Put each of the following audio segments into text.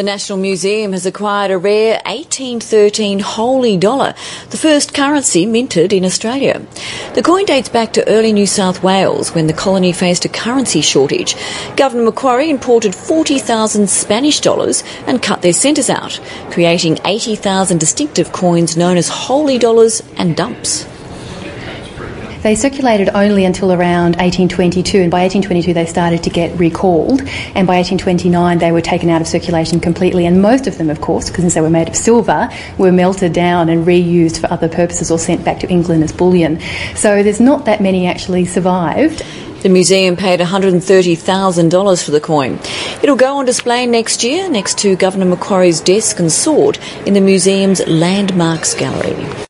The National Museum has acquired a rare 1813 holy dollar, the first currency minted in Australia. The coin dates back to early New South Wales when the colony faced a currency shortage. Governor Macquarie imported 40,000 Spanish dollars and cut their centres out, creating 80,000 distinctive coins known as holy dollars and dumps. They circulated only until around 1822, and by 1822 they started to get recalled, and by 1829 they were taken out of circulation completely. And most of them, of course, because since they were made of silver, were melted down and reused for other purposes or sent back to England as bullion. So there's not that many actually survived. The museum paid $130,000 for the coin. It'll go on display next year next to Governor Macquarie's desk and sword in the museum's Landmarks Gallery.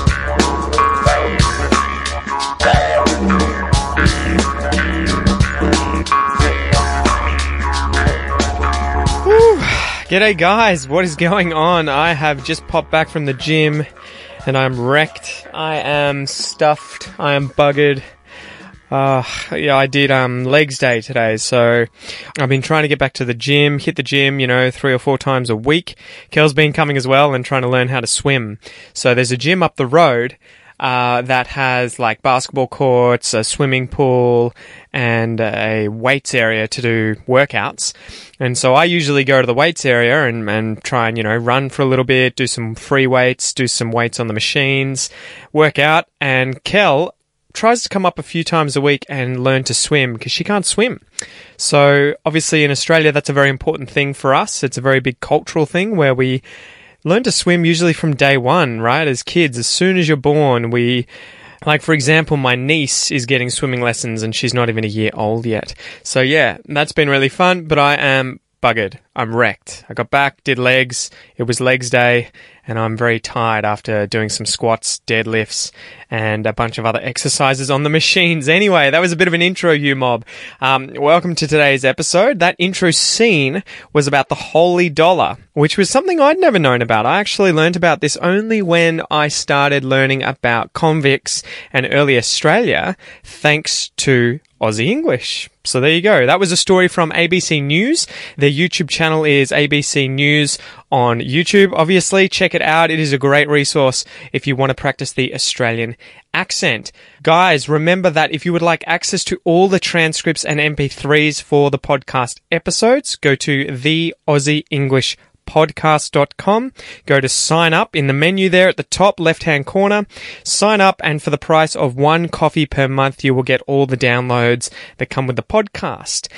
G'day guys, what is going on? I have just popped back from the gym and I'm wrecked. I am stuffed. I am buggered. Uh, yeah, I did, um, legs day today, so I've been trying to get back to the gym, hit the gym, you know, three or four times a week. Kel's been coming as well and trying to learn how to swim. So there's a gym up the road, uh, that has like basketball courts, a swimming pool, and a weights area to do workouts. And so I usually go to the weights area and, and try and, you know, run for a little bit, do some free weights, do some weights on the machines, work out. And Kel tries to come up a few times a week and learn to swim because she can't swim. So obviously in Australia, that's a very important thing for us. It's a very big cultural thing where we learn to swim usually from day one, right? As kids, as soon as you're born, we, like, for example, my niece is getting swimming lessons and she's not even a year old yet. So yeah, that's been really fun, but I am buggered. I'm wrecked. I got back, did legs. It was legs day, and I'm very tired after doing some squats, deadlifts, and a bunch of other exercises on the machines. Anyway, that was a bit of an intro, you mob. Um, welcome to today's episode. That intro scene was about the holy dollar, which was something I'd never known about. I actually learned about this only when I started learning about convicts and early Australia, thanks to Aussie English. So there you go. That was a story from ABC News. Their YouTube channel is ABC News on YouTube. Obviously, check it out. It is a great resource if you want to practice the Australian accent. Guys, remember that if you would like access to all the transcripts and MP3s for the podcast episodes, go to the Aussie English podcast.com. Go to sign up in the menu there at the top left hand corner. Sign up, and for the price of one coffee per month, you will get all the downloads that come with the podcast.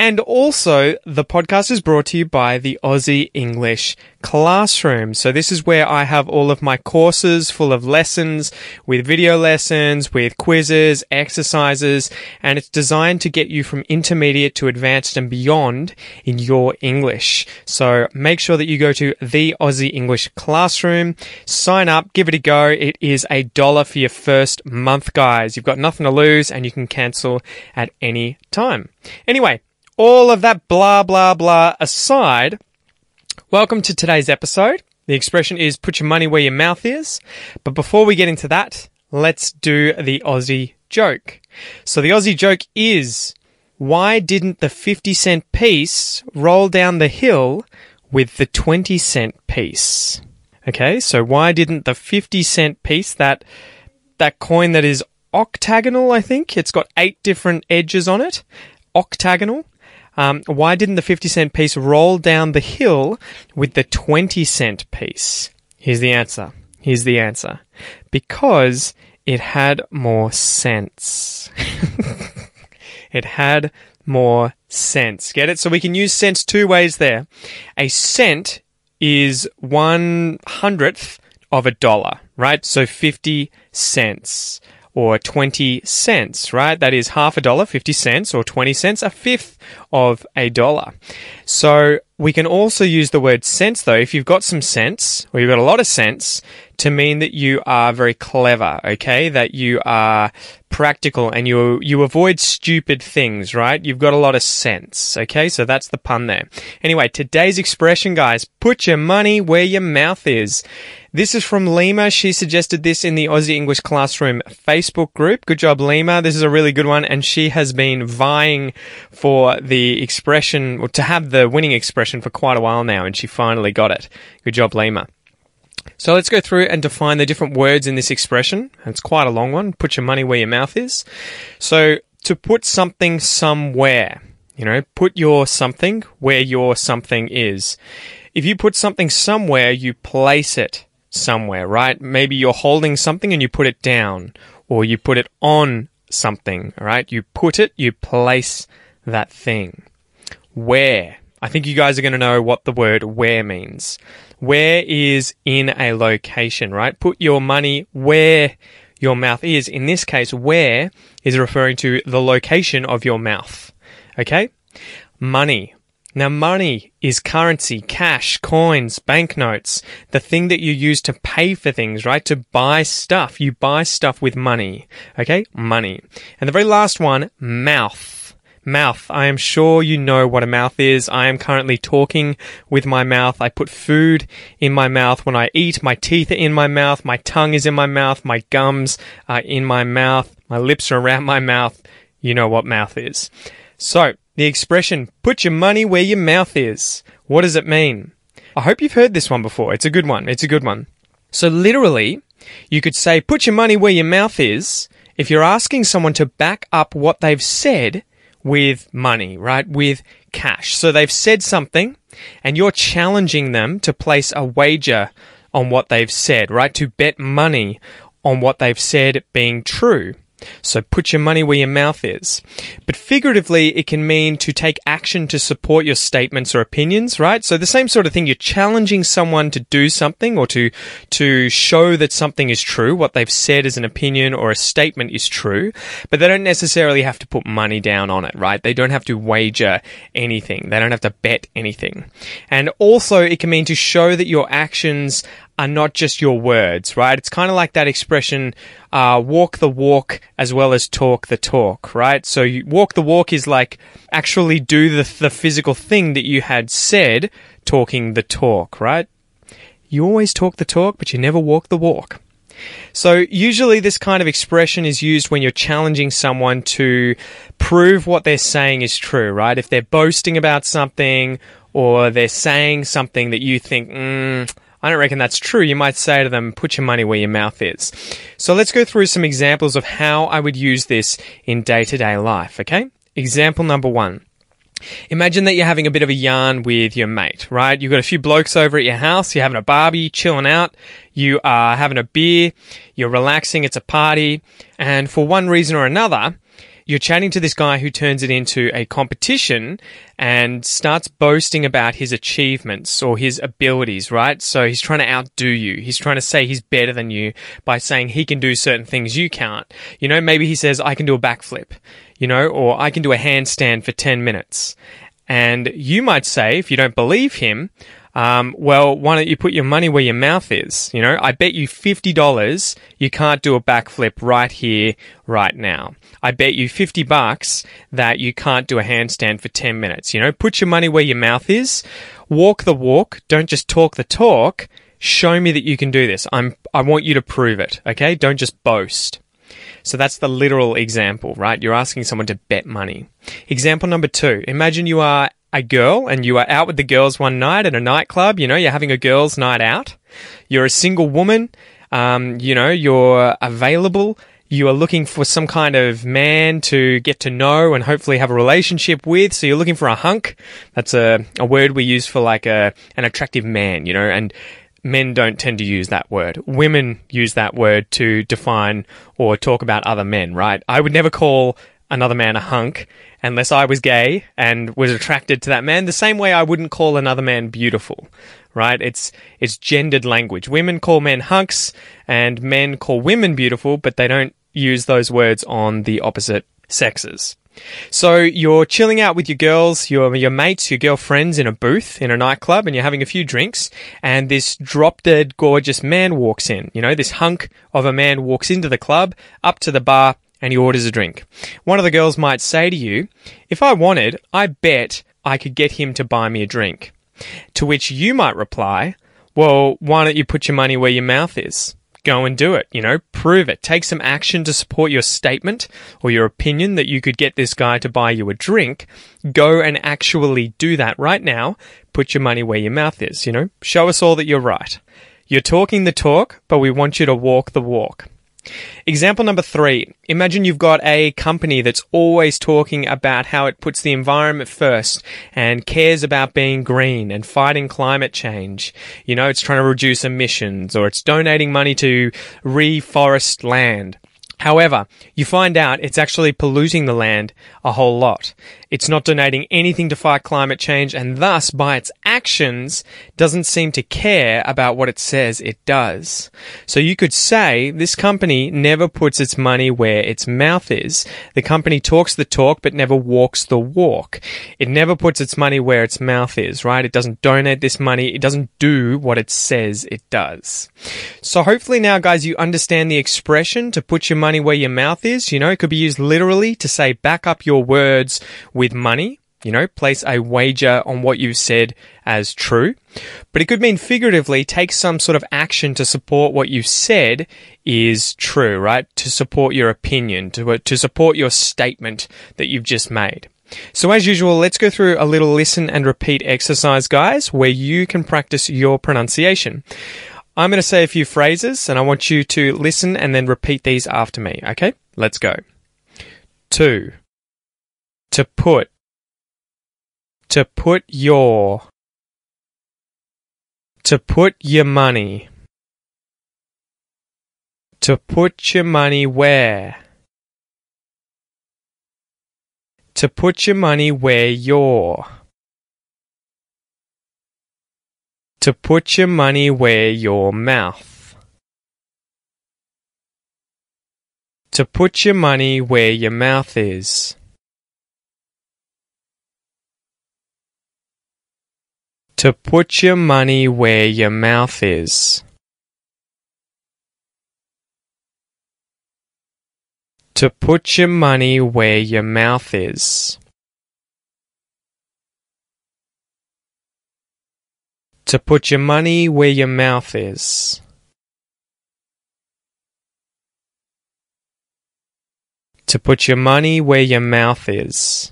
And also, the podcast is brought to you by the Aussie English Classroom. So this is where I have all of my courses full of lessons with video lessons, with quizzes, exercises, and it's designed to get you from intermediate to advanced and beyond in your English. So make sure that you go to the Aussie English Classroom, sign up, give it a go. It is a dollar for your first month, guys. You've got nothing to lose and you can cancel at any time. Anyway, all of that blah, blah, blah aside, welcome to today's episode. The expression is put your money where your mouth is. But before we get into that, let's do the Aussie joke. So the Aussie joke is, why didn't the 50 cent piece roll down the hill with the 20 cent piece? Okay, so why didn't the 50 cent piece, that, that coin that is octagonal, I think, it's got eight different edges on it, octagonal, um, why didn't the 50 cent piece roll down the hill with the 20 cent piece? Here's the answer. Here's the answer. Because it had more sense. it had more sense. Get it? So we can use sense two ways there. A cent is one hundredth of a dollar, right? So 50 cents. Or 20 cents, right? That is half a dollar, 50 cents, or 20 cents, a fifth of a dollar. So we can also use the word sense though. If you've got some sense, or you've got a lot of sense, to mean that you are very clever, okay? That you are practical and you you avoid stupid things, right? You've got a lot of sense, okay? So that's the pun there. Anyway, today's expression, guys, put your money where your mouth is. This is from Lima. She suggested this in the Aussie English Classroom Facebook group. Good job, Lima. This is a really good one, and she has been vying for the expression, or to have the winning expression for quite a while now, and she finally got it. Good job, Lima. So let's go through and define the different words in this expression. It's quite a long one. Put your money where your mouth is. So to put something somewhere, you know, put your something where your something is. If you put something somewhere, you place it somewhere, right? Maybe you're holding something and you put it down, or you put it on something, right? You put it, you place that thing. Where? I think you guys are going to know what the word where means. Where is in a location, right? Put your money where your mouth is. In this case, where is referring to the location of your mouth. Okay? Money. Now, money is currency, cash, coins, banknotes, the thing that you use to pay for things, right? To buy stuff. You buy stuff with money. Okay? Money. And the very last one, mouth mouth. I am sure you know what a mouth is. I am currently talking with my mouth. I put food in my mouth when I eat. My teeth are in my mouth. My tongue is in my mouth. My gums are in my mouth. My lips are around my mouth. You know what mouth is. So, the expression, put your money where your mouth is. What does it mean? I hope you've heard this one before. It's a good one. It's a good one. So literally, you could say, put your money where your mouth is if you're asking someone to back up what they've said with money, right? With cash. So they've said something and you're challenging them to place a wager on what they've said, right? To bet money on what they've said being true. So put your money where your mouth is. But figuratively, it can mean to take action to support your statements or opinions, right? So the same sort of thing. You're challenging someone to do something or to, to show that something is true. What they've said as an opinion or a statement is true, but they don't necessarily have to put money down on it, right? They don't have to wager anything. They don't have to bet anything. And also it can mean to show that your actions are not just your words, right? It's kind of like that expression, uh, walk the walk as well as talk the talk, right? So you, walk the walk is like actually do the, the physical thing that you had said, talking the talk, right? You always talk the talk, but you never walk the walk. So usually this kind of expression is used when you're challenging someone to prove what they're saying is true, right? If they're boasting about something or they're saying something that you think, mm, I don't reckon that's true. You might say to them, put your money where your mouth is. So let's go through some examples of how I would use this in day to day life, okay? Example number one. Imagine that you're having a bit of a yarn with your mate, right? You've got a few blokes over at your house, you're having a barbie, chilling out, you are having a beer, you're relaxing, it's a party, and for one reason or another, you're chatting to this guy who turns it into a competition and starts boasting about his achievements or his abilities, right? So he's trying to outdo you. He's trying to say he's better than you by saying he can do certain things you can't. You know, maybe he says, I can do a backflip, you know, or I can do a handstand for 10 minutes. And you might say, if you don't believe him, um, well, why don't you put your money where your mouth is? You know, I bet you $50 you can't do a backflip right here, right now. I bet you 50 bucks that you can't do a handstand for 10 minutes. You know, put your money where your mouth is. Walk the walk. Don't just talk the talk. Show me that you can do this. I'm, I want you to prove it. Okay. Don't just boast. So that's the literal example, right? You're asking someone to bet money. Example number two. Imagine you are a girl and you are out with the girls one night at a nightclub, you know, you're having a girls' night out. You're a single woman, um, you know, you're available. You are looking for some kind of man to get to know and hopefully have a relationship with. So you're looking for a hunk. That's a, a word we use for like a, an attractive man, you know, and men don't tend to use that word. Women use that word to define or talk about other men, right? I would never call another man a hunk unless I was gay and was attracted to that man, the same way I wouldn't call another man beautiful, right? It's, it's gendered language. Women call men hunks and men call women beautiful, but they don't use those words on the opposite sexes. So you're chilling out with your girls, your your mates, your girlfriends in a booth in a nightclub, and you're having a few drinks, and this drop dead gorgeous man walks in. You know, this hunk of a man walks into the club, up to the bar, and he orders a drink. One of the girls might say to you, "If I wanted, I bet I could get him to buy me a drink." To which you might reply, "Well, why don't you put your money where your mouth is?" go and do it. You know, prove it. Take some action to support your statement or your opinion that you could get this guy to buy you a drink. Go and actually do that right now. Put your money where your mouth is, you know. Show us all that you're right. You're talking the talk, but we want you to walk the walk. Example number three. Imagine you've got a company that's always talking about how it puts the environment first and cares about being green and fighting climate change. You know, it's trying to reduce emissions or it's donating money to reforest land. However, you find out it's actually polluting the land a whole lot. It's not donating anything to fight climate change and thus, by its actions, doesn't seem to care about what it says it does. So you could say this company never puts its money where its mouth is. The company talks the talk but never walks the walk. It never puts its money where its mouth is, right? It doesn't donate this money. It doesn't do what it says it does. So hopefully now, guys, you understand the expression to put your money where your mouth is. You know, it could be used literally to say back up your words with money. You know, place a wager on what you've said as true. But it could mean figuratively take some sort of action to support what you've said is true, right? To support your opinion, to, uh, to support your statement that you've just made. So as usual, let's go through a little listen and repeat exercise, guys, where you can practice your pronunciation. I'm going to say a few phrases and I want you to listen and then repeat these after me, okay? Let's go. Two to put, to put your, to put your money, to put your money where, to put your money where you're, to put your money where your mouth. To put your money where your mouth is. To put your money where your mouth is. To put your money where your mouth is. To put your money where your mouth is. To put your money where your mouth is.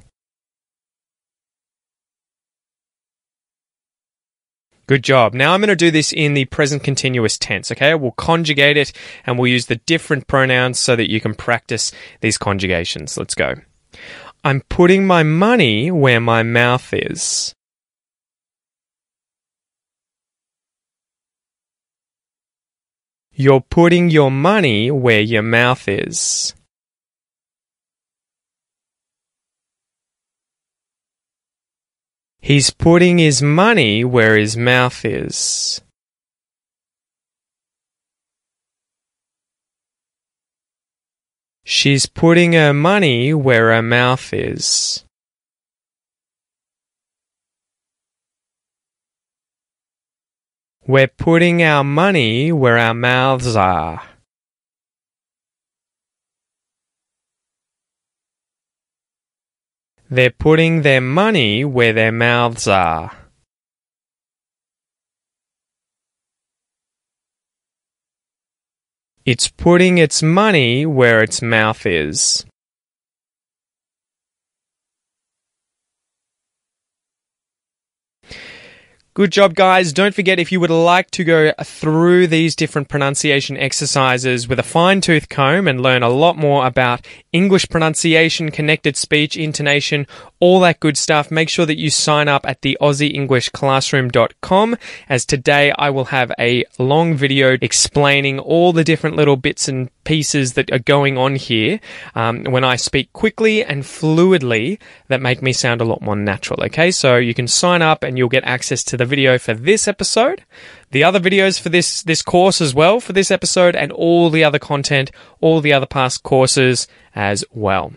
Good job. Now I'm going to do this in the present continuous tense, okay? We'll conjugate it and we'll use the different pronouns so that you can practice these conjugations. Let's go. I'm putting my money where my mouth is. You're putting your money where your mouth is. He's putting his money where his mouth is. She's putting her money where her mouth is. We're putting our money where our mouths are. They're putting their money where their mouths are. It's putting its money where its mouth is. Good job, guys. Don't forget if you would like to go through these different pronunciation exercises with a fine tooth comb and learn a lot more about English pronunciation, connected speech, intonation, all that good stuff. Make sure that you sign up at the AussieEnglishClassroom.com as today I will have a long video explaining all the different little bits and pieces that are going on here um, when I speak quickly and fluidly that make me sound a lot more natural. Okay, so you can sign up and you'll get access to the video for this episode, the other videos for this this course as well for this episode, and all the other content, all the other past courses as well.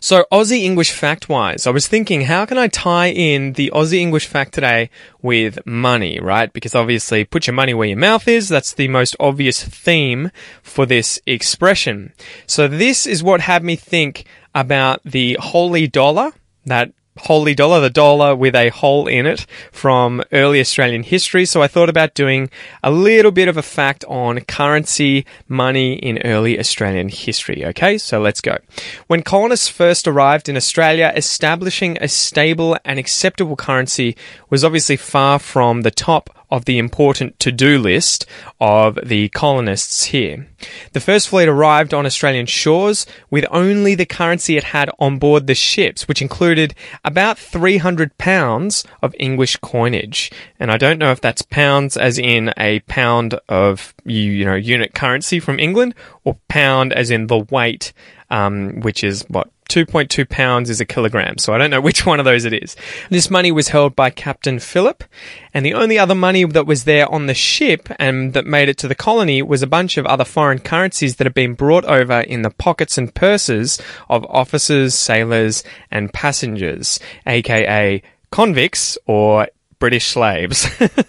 So, Aussie English fact wise, I was thinking, how can I tie in the Aussie English fact today with money, right? Because obviously, put your money where your mouth is. That's the most obvious theme for this expression. So, this is what had me think about the holy dollar, that holy dollar, the dollar with a hole in it from early Australian history. So I thought about doing a little bit of a fact on currency, money in early Australian history. Okay, so let's go. When colonists first arrived in Australia, establishing a stable and acceptable currency was obviously far from the top of the important to-do list of the colonists here. The first fleet arrived on Australian shores with only the currency it had on board the ships, which included about 300 pounds of English coinage. And I don't know if that's pounds as in a pound of, you know, unit currency from England or pound as in the weight, um, which is what, 2.2 pounds is a kilogram, so I don't know which one of those it is. This money was held by Captain Phillip, and the only other money that was there on the ship and that made it to the colony was a bunch of other foreign currencies that had been brought over in the pockets and purses of officers, sailors, and passengers, aka convicts or British slaves.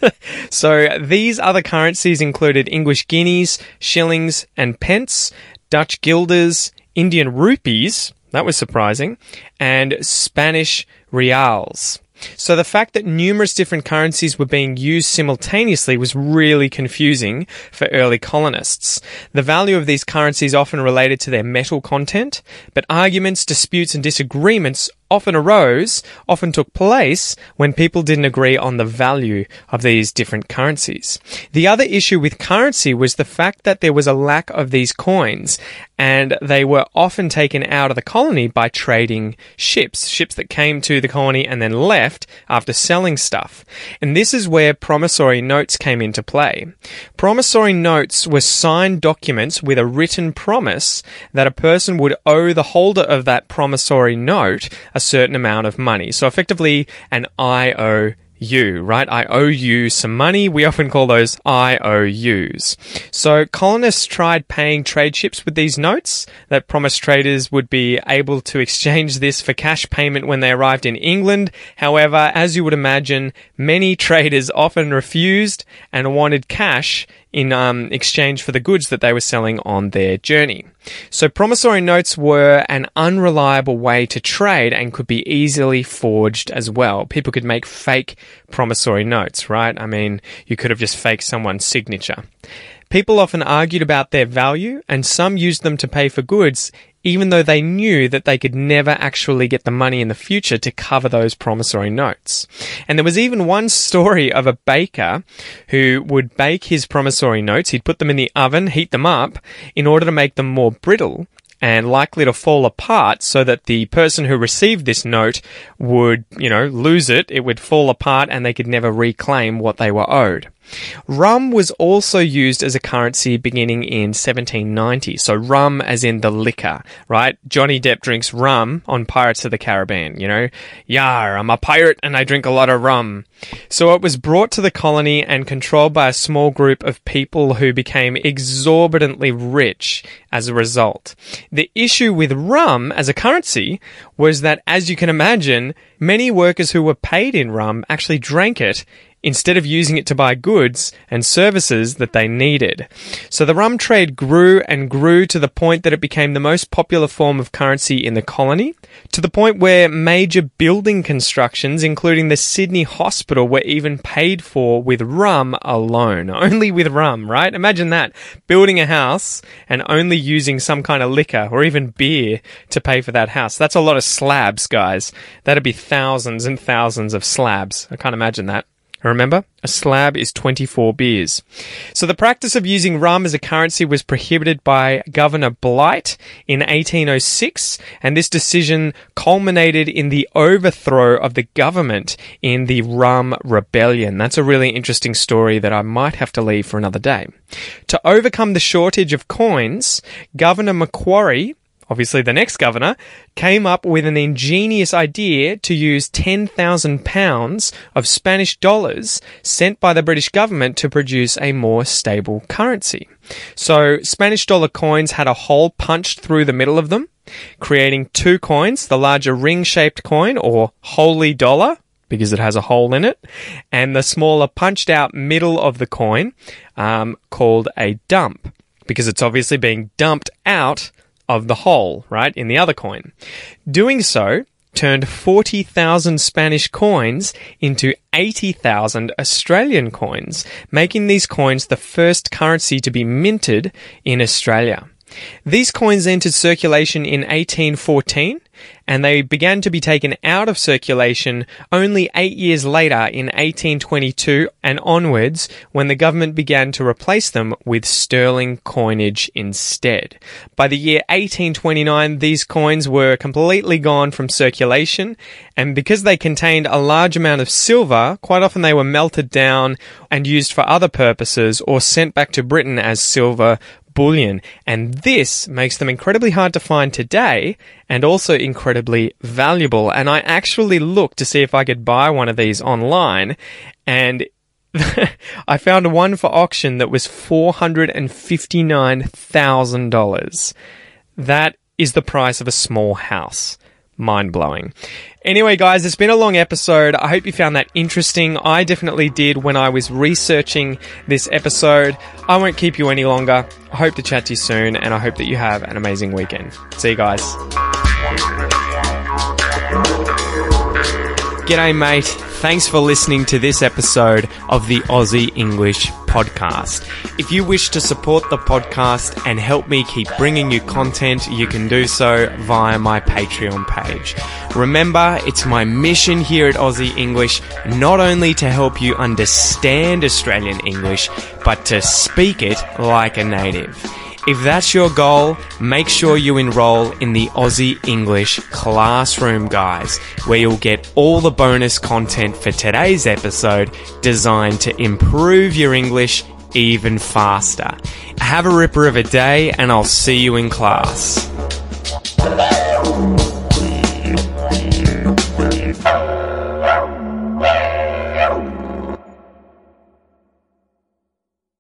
so these other currencies included English guineas, shillings, and pence, Dutch guilders, Indian rupees, that was surprising. And Spanish reals. So the fact that numerous different currencies were being used simultaneously was really confusing for early colonists. The value of these currencies often related to their metal content, but arguments, disputes, and disagreements often arose, often took place when people didn't agree on the value of these different currencies. The other issue with currency was the fact that there was a lack of these coins and they were often taken out of the colony by trading ships, ships that came to the colony and then left after selling stuff. And this is where promissory notes came into play. Promissory notes were signed documents with a written promise that a person would owe the holder of that promissory note a certain amount of money. So effectively an IOU right? I owe you some money. We often call those IOUs. So colonists tried paying trade ships with these notes that promised traders would be able to exchange this for cash payment when they arrived in England. However, as you would imagine, many traders often refused and wanted cash in um, exchange for the goods that they were selling on their journey. So promissory notes were an unreliable way to trade and could be easily forged as well. People could make fake promissory notes, right? I mean, you could have just faked someone's signature. People often argued about their value and some used them to pay for goods even though they knew that they could never actually get the money in the future to cover those promissory notes. And there was even one story of a baker who would bake his promissory notes. He'd put them in the oven, heat them up in order to make them more brittle and likely to fall apart so that the person who received this note would, you know, lose it. It would fall apart and they could never reclaim what they were owed. Rum was also used as a currency beginning in 1790. So rum as in the liquor, right? Johnny Depp drinks rum on Pirates of the Caribbean, you know? Yar, I'm a pirate and I drink a lot of rum. So it was brought to the colony and controlled by a small group of people who became exorbitantly rich as a result. The issue with rum as a currency was that, as you can imagine, many workers who were paid in rum actually drank it instead of using it to buy goods and services that they needed. So the rum trade grew and grew to the point that it became the most popular form of currency in the colony, to the point where major building constructions, including the Sydney Hospital, were even paid for with rum alone. Only with rum, right? Imagine that. Building a house and only using some kind of liquor or even beer to pay for that house. That's a lot of slabs, guys. That'd be thousands and thousands of slabs. I can't imagine that. Remember, a slab is 24 beers. So the practice of using rum as a currency was prohibited by Governor Bligh in 1806, and this decision culminated in the overthrow of the government in the Rum Rebellion. That's a really interesting story that I might have to leave for another day. To overcome the shortage of coins, Governor Macquarie obviously the next governor, came up with an ingenious idea to use 10,000 pounds of Spanish dollars sent by the British government to produce a more stable currency. So Spanish dollar coins had a hole punched through the middle of them, creating two coins, the larger ring-shaped coin or holy dollar, because it has a hole in it, and the smaller punched out middle of the coin, um, called a dump, because it's obviously being dumped out of the hole, right, in the other coin. Doing so turned 40,000 Spanish coins into 80,000 Australian coins, making these coins the first currency to be minted in Australia. These coins entered circulation in 1814 and they began to be taken out of circulation only eight years later in 1822 and onwards when the government began to replace them with sterling coinage instead. By the year 1829, these coins were completely gone from circulation and because they contained a large amount of silver, quite often they were melted down and used for other purposes or sent back to Britain as silver bullion. And this makes them incredibly hard to find today and also incredibly valuable. And I actually looked to see if I could buy one of these online and I found one for auction that was $459,000. That is the price of a small house mind blowing. Anyway, guys, it's been a long episode. I hope you found that interesting. I definitely did when I was researching this episode. I won't keep you any longer. I hope to chat to you soon, and I hope that you have an amazing weekend. See you guys. G'day, mate. Thanks for listening to this episode of the Aussie English podcast. If you wish to support the podcast and help me keep bringing you content, you can do so via my Patreon page. Remember, it's my mission here at Aussie English not only to help you understand Australian English, but to speak it like a native. If that's your goal, make sure you enroll in the Aussie English Classroom, guys, where you'll get all the bonus content for today's episode designed to improve your English even faster. Have a ripper of a day, and I'll see you in class.